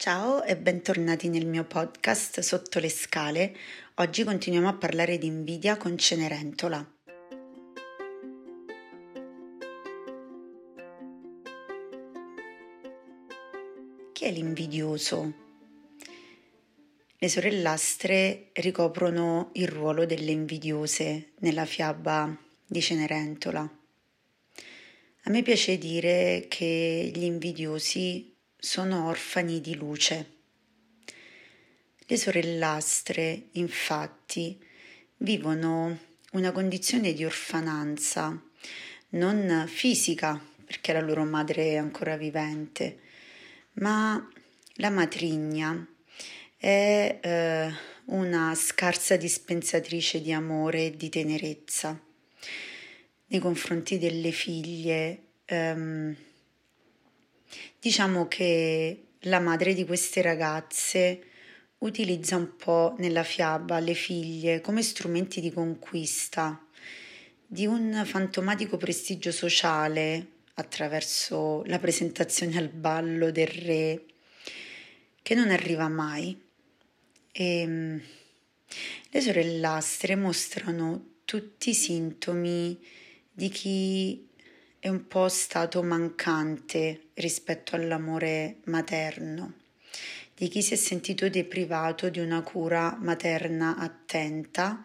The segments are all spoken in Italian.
Ciao e bentornati nel mio podcast Sotto le scale. Oggi continuiamo a parlare di invidia con Cenerentola. Chi è l'invidioso? Le sorellastre ricoprono il ruolo delle invidiose nella fiaba di Cenerentola. A me piace dire che gli invidiosi sono orfani di luce. Le sorellastre, infatti, vivono una condizione di orfananza, non fisica, perché la loro madre è ancora vivente, ma la matrigna è eh, una scarsa dispensatrice di amore e di tenerezza nei confronti delle figlie. Ehm, Diciamo che la madre di queste ragazze utilizza un po' nella fiaba le figlie come strumenti di conquista di un fantomatico prestigio sociale attraverso la presentazione al ballo del re che non arriva mai. E ehm, le sorellastre mostrano tutti i sintomi di chi è un po' stato mancante rispetto all'amore materno, di chi si è sentito deprivato di una cura materna attenta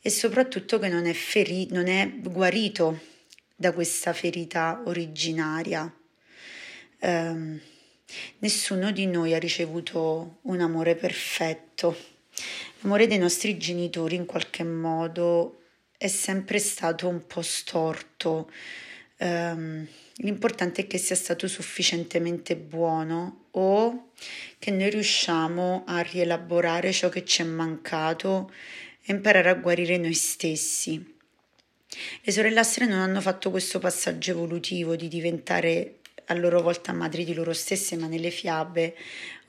e soprattutto che non è, feri- non è guarito da questa ferita originaria. Um, nessuno di noi ha ricevuto un amore perfetto. L'amore dei nostri genitori in qualche modo è sempre stato un po' storto, Um, l'importante è che sia stato sufficientemente buono o che noi riusciamo a rielaborare ciò che ci è mancato e imparare a guarire noi stessi. Le sorellastre non hanno fatto questo passaggio evolutivo di diventare a loro volta madri di loro stesse, ma nelle fiabe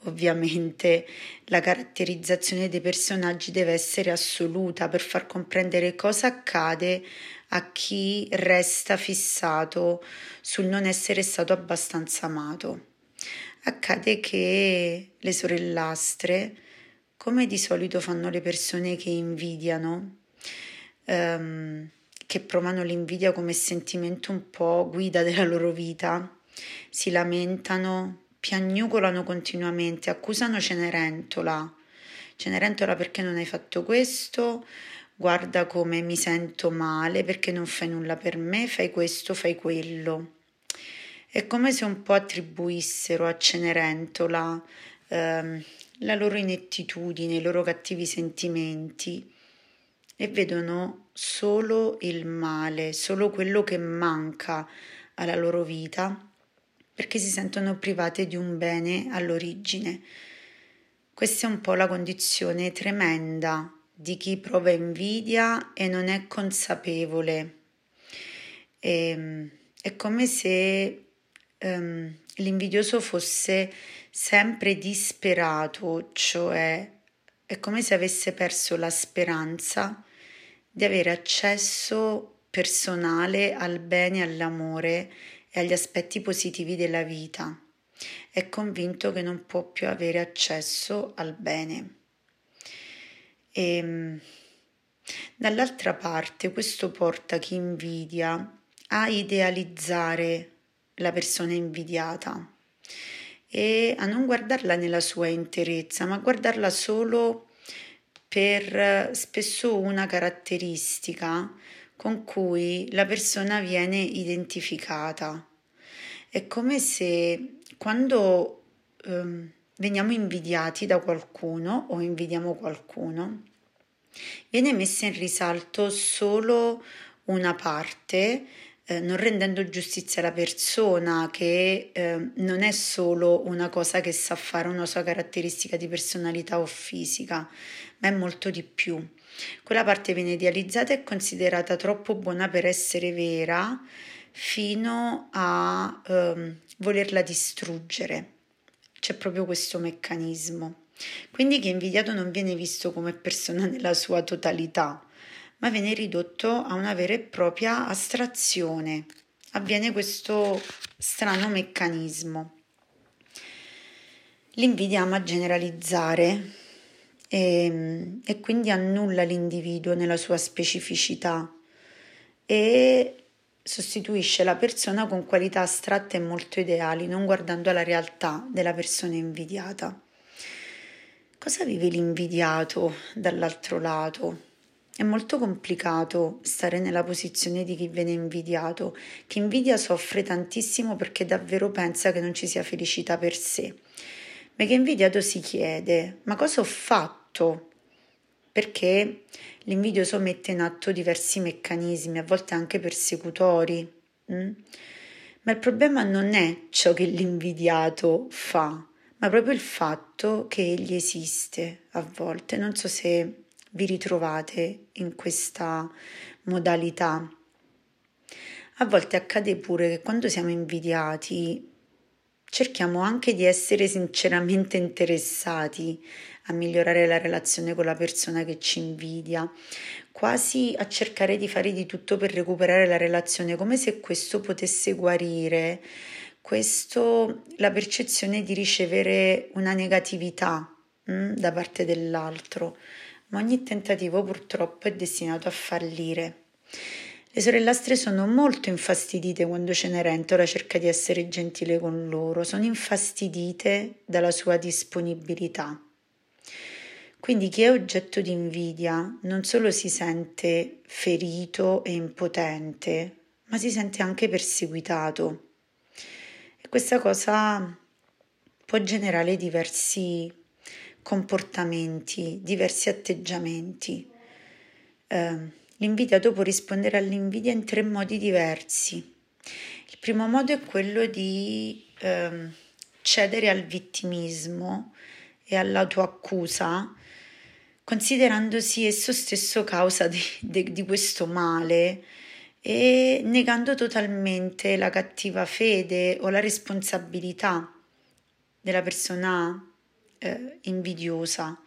ovviamente la caratterizzazione dei personaggi deve essere assoluta per far comprendere cosa accade a chi resta fissato sul non essere stato abbastanza amato. Accade che le sorellastre, come di solito fanno le persone che invidiano, ehm, che provano l'invidia come sentimento un po' guida della loro vita, si lamentano, piagnucolano continuamente, accusano Cenerentola. Cenerentola perché non hai fatto questo? Guarda come mi sento male perché non fai nulla per me, fai questo, fai quello. È come se un po' attribuissero a Cenerentola ehm, la loro inettitudine, i loro cattivi sentimenti e vedono solo il male, solo quello che manca alla loro vita perché si sentono private di un bene all'origine. Questa è un po' la condizione tremenda di chi prova invidia e non è consapevole. E, ehm, è come se um, l'invidioso fosse sempre disperato, cioè è come se avesse perso la speranza di avere accesso personale al bene, all'amore e agli aspetti positivi della vita. È convinto che non può più avere accesso al bene. E ehm, dall'altra parte questo porta chi invidia a idealizzare la persona invidiata e a non guardarla nella sua interezza, ma guardarla solo per spesso una caratteristica con cui la persona viene identificata. È come se quando um, veniamo invidiati da qualcuno o invidiamo qualcuno, viene messa in risalto solo una parte, eh, non rendendo giustizia alla persona che eh, non è solo una cosa che sa fare, una sua caratteristica di personalità o fisica, ma è molto di più. Quella parte viene idealizzata e considerata troppo buona per essere vera fino a eh, volerla distruggere c'è proprio questo meccanismo. Quindi chi è invidiato non viene visto come persona nella sua totalità, ma viene ridotto a una vera e propria astrazione. Avviene questo strano meccanismo. L'invidia ama generalizzare e, e quindi annulla l'individuo nella sua specificità e sostituisce la persona con qualità astratte e molto ideali, non guardando alla realtà della persona invidiata. Cosa vive l'invidiato dall'altro lato? È molto complicato stare nella posizione di chi viene invidiato. Chi invidia soffre tantissimo perché davvero pensa che non ci sia felicità per sé. Ma chi è invidiato si chiede: ma cosa ho fatto? Perché l'invidioso mette in atto diversi meccanismi, a volte anche persecutori. Mm? Ma il problema non è ciò che l'invidiato fa, ma proprio il fatto che egli esiste a volte. Non so se vi ritrovate in questa modalità. A volte accade pure che quando siamo invidiati cerchiamo anche di essere sinceramente interessati a migliorare la relazione con la persona che ci invidia, quasi a cercare di fare di tutto per recuperare la relazione, come se questo potesse guarire questo la percezione di ricevere una negatività mh, mm, da parte dell'altro ma ogni tentativo purtroppo è destinato a fallire. Le sorellastre sono molto infastidite quando Cenerentola cerca di essere gentile con loro, sono infastidite dalla sua disponibilità. Quindi chi è oggetto di invidia non solo si sente ferito e impotente, ma si sente anche perseguitato. E questa cosa può generare diversi comportamenti, diversi atteggiamenti. Eh, l'invidiato può rispondere all'invidia in tre modi diversi. Il primo modo è quello di eh, cedere al vittimismo e all'autoaccusa, considerandosi esso stesso causa di, di, di questo male e negando totalmente la cattiva fede o la responsabilità della persona eh, invidiosa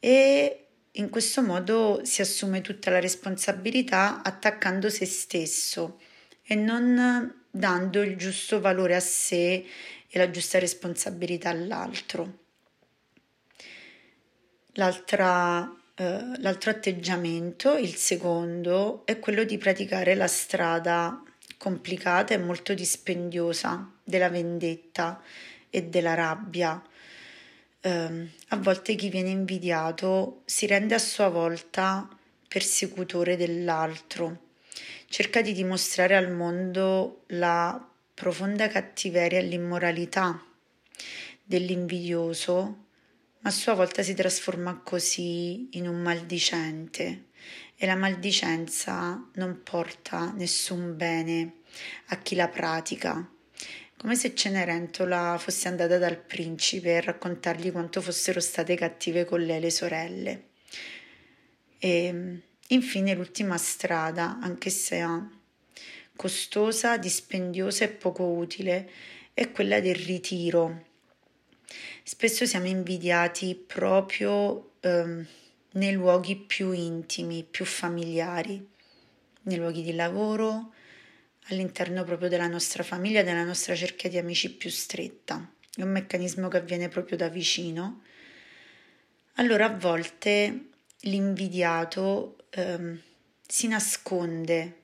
e in questo modo si assume tutta la responsabilità attaccando se stesso e non dando il giusto valore a sé e la giusta responsabilità all'altro. L'altra, eh, l'altro atteggiamento, il secondo, è quello di praticare la strada complicata e molto dispendiosa della vendetta e della rabbia. Eh, a volte chi viene invidiato si rende a sua volta persecutore dell'altro, cerca di dimostrare al mondo la profonda cattiveria e l'immoralità dell'invidioso, a sua volta si trasforma così in un maldicente e la maldicenza non porta nessun bene a chi la pratica come se Cenerentola fosse andata dal principe a raccontargli quanto fossero state cattive con lei le sorelle. E infine l'ultima strada, anche se costosa, dispendiosa e poco utile, è quella del ritiro. Spesso siamo invidiati proprio eh, nei luoghi più intimi, più familiari, nei luoghi di lavoro, all'interno proprio della nostra famiglia, della nostra cerchia di amici più stretta. È un meccanismo che avviene proprio da vicino. Allora a volte l'invidiato ehm, si nasconde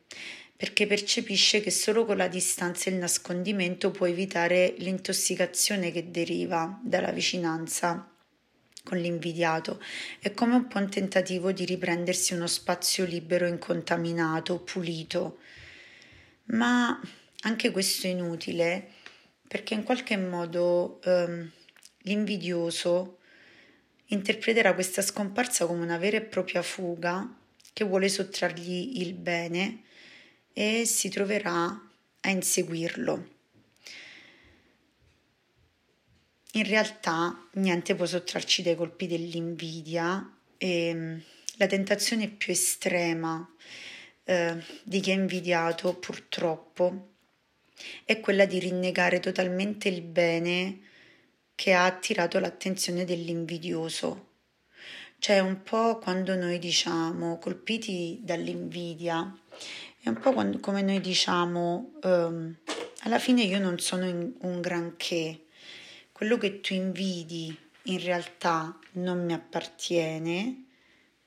perché percepisce che solo con la distanza e il nascondimento può evitare l'intossicazione che deriva dalla vicinanza con l'invidiato. È come un po' un tentativo di riprendersi uno spazio libero, incontaminato, pulito ma anche questo è inutile perché in qualche modo ehm, l'invidioso interpreterà questa scomparsa come una vera e propria fuga che vuole sottrargli il bene e si troverà a inseguirlo. In realtà niente può sottrarci dai colpi dell'invidia e ehm, la tentazione più estrema eh, di chi è invidiato purtroppo è quella di rinnegare totalmente il bene che ha attirato l'attenzione dell'invidioso. Cioè un po' quando noi diciamo colpiti dall'invidia, è un po' quando, come noi diciamo ehm, alla fine io non sono un granché, quello che tu invidi in realtà non mi appartiene,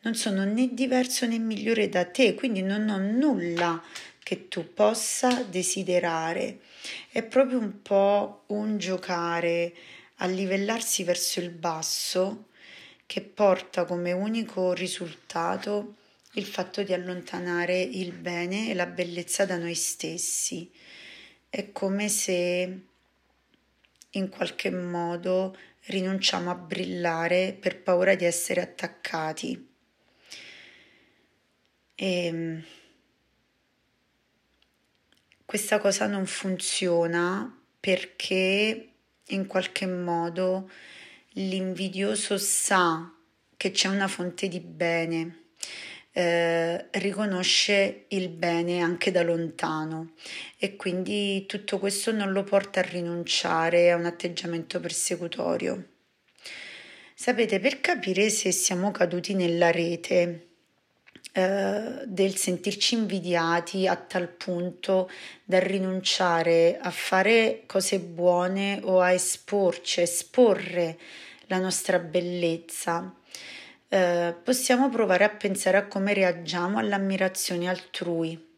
non sono né diverso né migliore da te, quindi non ho nulla che tu possa desiderare. È proprio un po' un giocare a livellarsi verso il basso che porta come unico risultato il fatto di allontanare il bene e la bellezza da noi stessi. È come se in qualche modo rinunciamo a brillare per paura di essere attaccati. E ehm, questa cosa non funziona perché in qualche modo l'invidioso sa che c'è una fonte di bene, eh, riconosce il bene anche da lontano e quindi tutto questo non lo porta a rinunciare a un atteggiamento persecutorio. Sapete, per capire se siamo caduti nella rete eh, del sentirci invidiati a tal punto da rinunciare a fare cose buone o a esporci, a esporre la nostra bellezza, eh, possiamo provare a pensare a come reagiamo all'ammirazione altrui.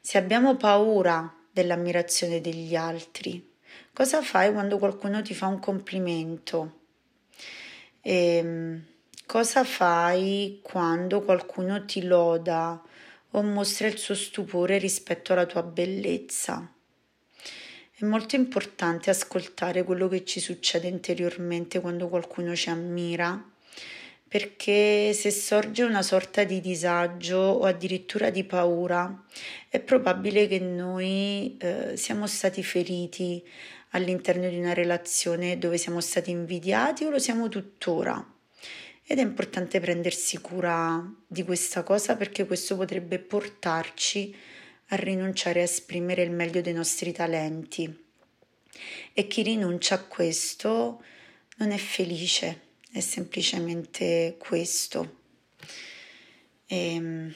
Se abbiamo paura dell'ammirazione degli altri, cosa fai quando qualcuno ti fa un complimento? E, ehm, Cosa fai quando qualcuno ti loda o mostra il suo stupore rispetto alla tua bellezza? È molto importante ascoltare quello che ci succede interiormente quando qualcuno ci ammira, perché se sorge una sorta di disagio o addirittura di paura, è probabile che noi eh, siamo stati feriti all'interno di una relazione dove siamo stati invidiati o lo siamo tuttora ed è importante prendersi cura di questa cosa perché questo potrebbe portarci a rinunciare a esprimere il meglio dei nostri talenti. E chi rinuncia a questo non è felice, è semplicemente questo. E ehm,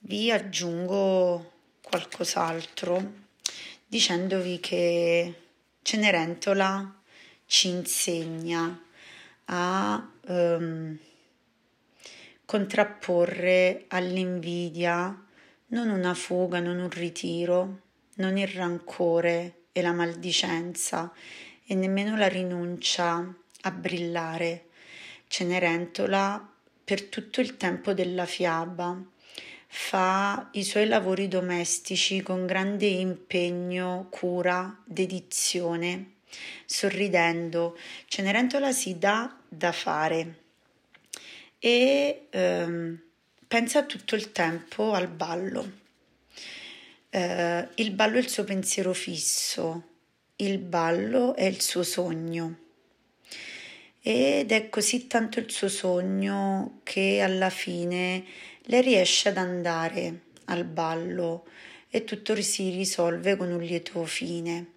vi aggiungo qualcos'altro dicendovi che Cenerentola ci insegna a um, contrapporre all'invidia non una fuga, non un ritiro, non il rancore e la maldicenza e nemmeno la rinuncia a brillare. Cenerentola per tutto il tempo della fiaba fa i suoi lavori domestici con grande impegno, cura, dedizione sorridendo. Cenerentola si dà da fare e ehm, pensa tutto il tempo al ballo. Eh, il ballo è il suo pensiero fisso, il ballo è il suo sogno. Ed è così tanto il suo sogno che alla fine lei riesce ad andare al ballo e tutto si risolve con un lieto fine.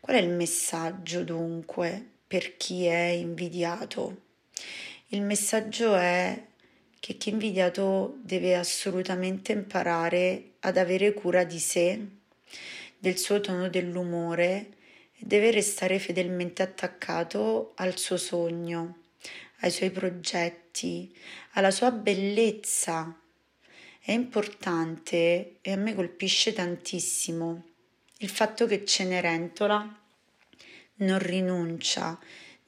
Qual è il messaggio dunque per chi è invidiato? Il messaggio è che chi è invidiato deve assolutamente imparare ad avere cura di sé, del suo tono dell'umore e deve restare fedelmente attaccato al suo sogno, ai suoi progetti, alla sua bellezza. È importante e a me colpisce tantissimo il fatto che Cenerentola non rinuncia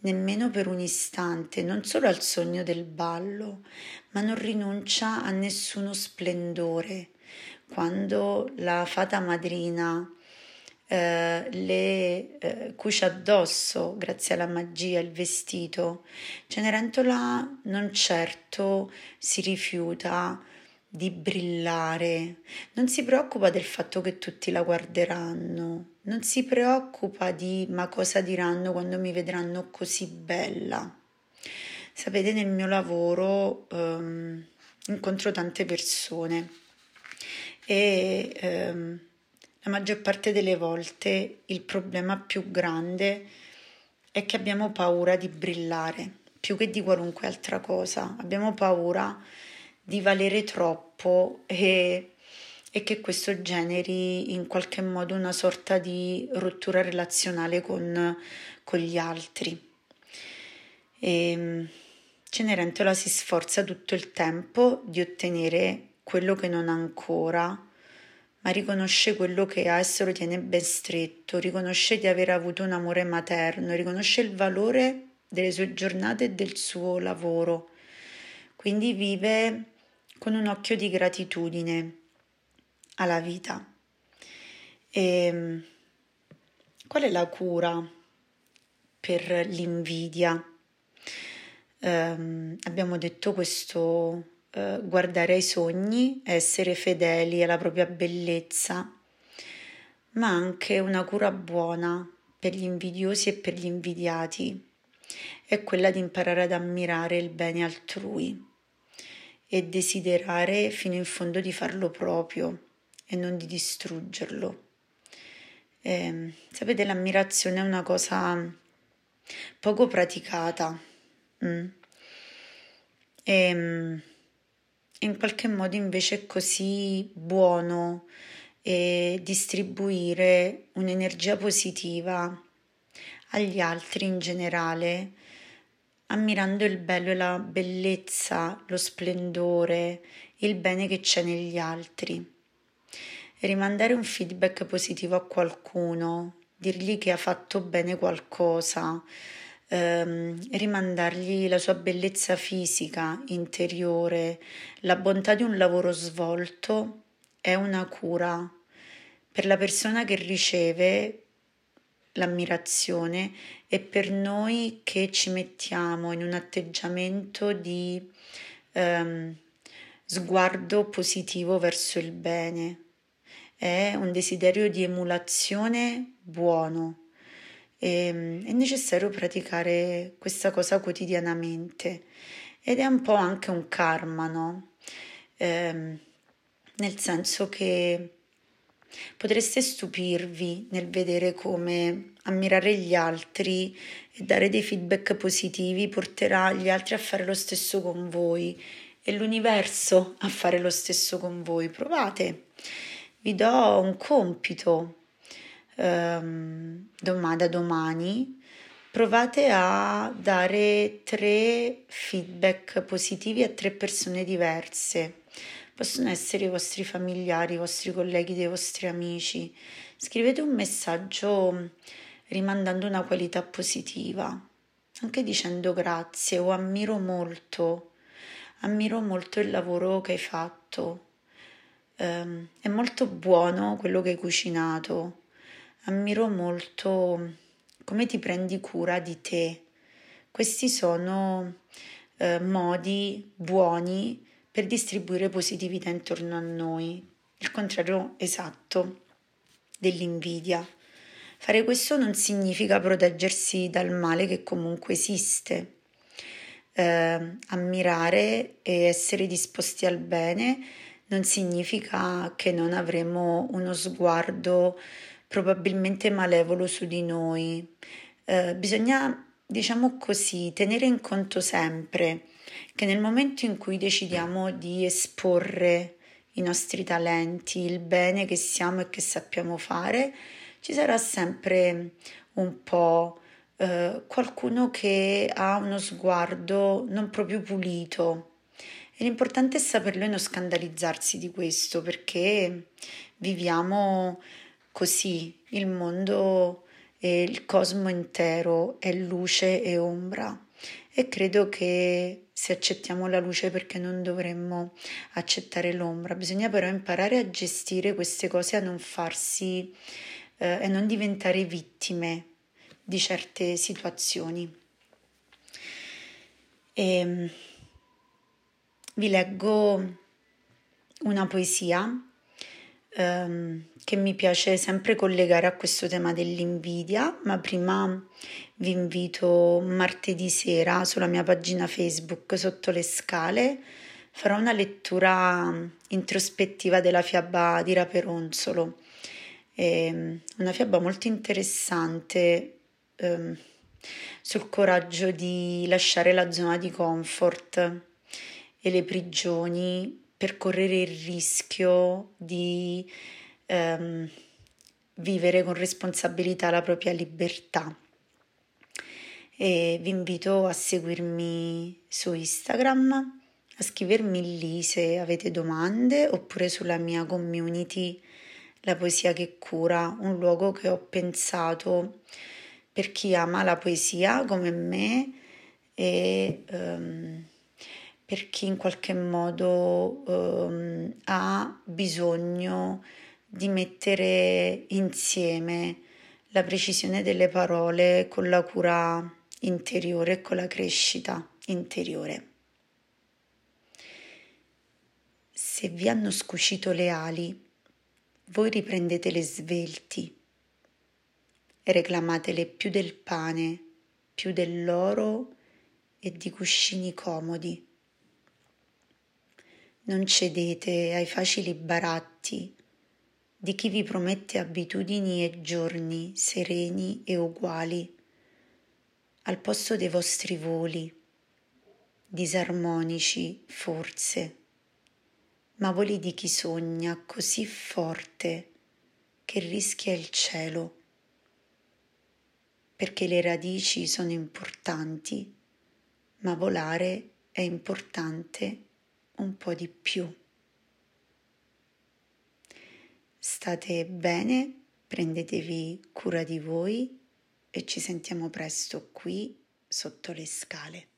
nemmeno per un istante, non solo al sogno del ballo, ma non rinuncia a nessuno splendore. Quando la fata madrina eh, le eh, cuce addosso, grazie alla magia, il vestito, Cenerentola non certo si rifiuta di brillare, non si preoccupa del fatto che tutti la guarderanno, non si preoccupa di ma cosa diranno quando mi vedranno così bella. Sapete, nel mio lavoro um, incontro tante persone e um, la maggior parte delle volte il problema più grande è che abbiamo paura di brillare più che di qualunque altra cosa. Abbiamo paura di valere troppo e e che questo generi in qualche modo una sorta di rottura relazionale con, con gli altri. E ehm, Cenerentola si sforza tutto il tempo di ottenere quello che non ha ancora, ma riconosce quello che ha e se lo tiene ben stretto, riconosce di aver avuto un amore materno, riconosce il valore delle sue giornate e del suo lavoro. Quindi vive con un occhio di gratitudine alla vita. E ehm, qual è la cura per l'invidia? Um, abbiamo detto questo uh, guardare ai sogni, essere fedeli alla propria bellezza, ma anche una cura buona per gli invidiosi e per gli invidiati è quella di imparare ad ammirare il bene altrui e desiderare fino in fondo di farlo proprio e non di distruggerlo. Eh, sapete, l'ammirazione è una cosa poco praticata mm. e mm, in qualche modo invece è così buono e distribuire un'energia positiva agli altri in generale ammirando il bello e la bellezza, lo splendore, il bene che c'è negli altri. rimandare un feedback positivo a qualcuno, dirgli che ha fatto bene qualcosa, ehm, rimandargli la sua bellezza fisica, interiore, la bontà di un lavoro svolto è una cura per la persona che riceve l'ammirazione e per noi che ci mettiamo in un atteggiamento di ehm, sguardo positivo verso il bene. È un desiderio di emulazione buono. E, ehm, è necessario praticare questa cosa quotidianamente ed è un po' anche un karma, no? Eh, nel senso che Potreste stupirvi nel vedere come ammirare gli altri e dare dei feedback positivi porterà gli altri a fare lo stesso con voi e l'universo a fare lo stesso con voi. Provate. Vi do un compito um, da domani. Provate a dare tre feedback positivi a tre persone diverse possono essere i vostri familiari, i vostri colleghi, dei vostri amici. Scrivete un messaggio rimandando una qualità positiva, anche dicendo grazie o ammiro molto, ammiro molto il lavoro che hai fatto. Um, è molto buono quello che hai cucinato. Ammiro molto come ti prendi cura di te. Questi sono uh, modi buoni per distribuire positività intorno a noi, il contrario esatto dell'invidia. Fare questo non significa proteggersi dal male che comunque esiste. Eh, ammirare e essere disposti al bene non significa che non avremo uno sguardo probabilmente malevolo su di noi. Eh, bisogna, diciamo così, tenere in conto sempre che nel momento in cui decidiamo di esporre i nostri talenti, il bene che siamo e che sappiamo fare, ci sarà sempre un po' eh, qualcuno che ha uno sguardo non proprio pulito. E l'importante è saperlo e non scandalizzarsi di questo perché viviamo così, il mondo e il cosmo intero è luce e ombra. E credo che se accettiamo la luce perché non dovremmo accettare l'ombra, bisogna però imparare a gestire queste cose, a non farsi eh, e non diventare vittime di certe situazioni. E, ehm, vi leggo una poesia ehm, che mi piace sempre collegare a questo tema dell'invidia, ma prima vi invito martedì sera sulla mia pagina Facebook sotto le scale farò una lettura introspettiva della fiaba di Raperonzolo, ehm, una fiaba molto interessante ehm, sul coraggio di lasciare la zona di comfort e le prigioni per correre il rischio di ehm, vivere con responsabilità la propria libertà. E vi invito a seguirmi su Instagram, a scrivermi lì se avete domande oppure sulla mia community La poesia che cura, un luogo che ho pensato per chi ama la poesia come me e um, per chi in qualche modo um, ha bisogno di mettere insieme la precisione delle parole con la cura interiore e con la crescita interiore. Se vi hanno scucito le ali, voi riprendetele svelti e reclamatele più del pane, più dell'oro e di cuscini comodi. Non cedete ai facili baratti di chi vi promette abitudini e giorni sereni e uguali. Al posto dei vostri voli, disarmonici forse, ma voli di chi sogna così forte che rischia il cielo, perché le radici sono importanti, ma volare è importante un po' di più. State bene, prendetevi cura di voi e ci sentiamo presto qui sotto le scale.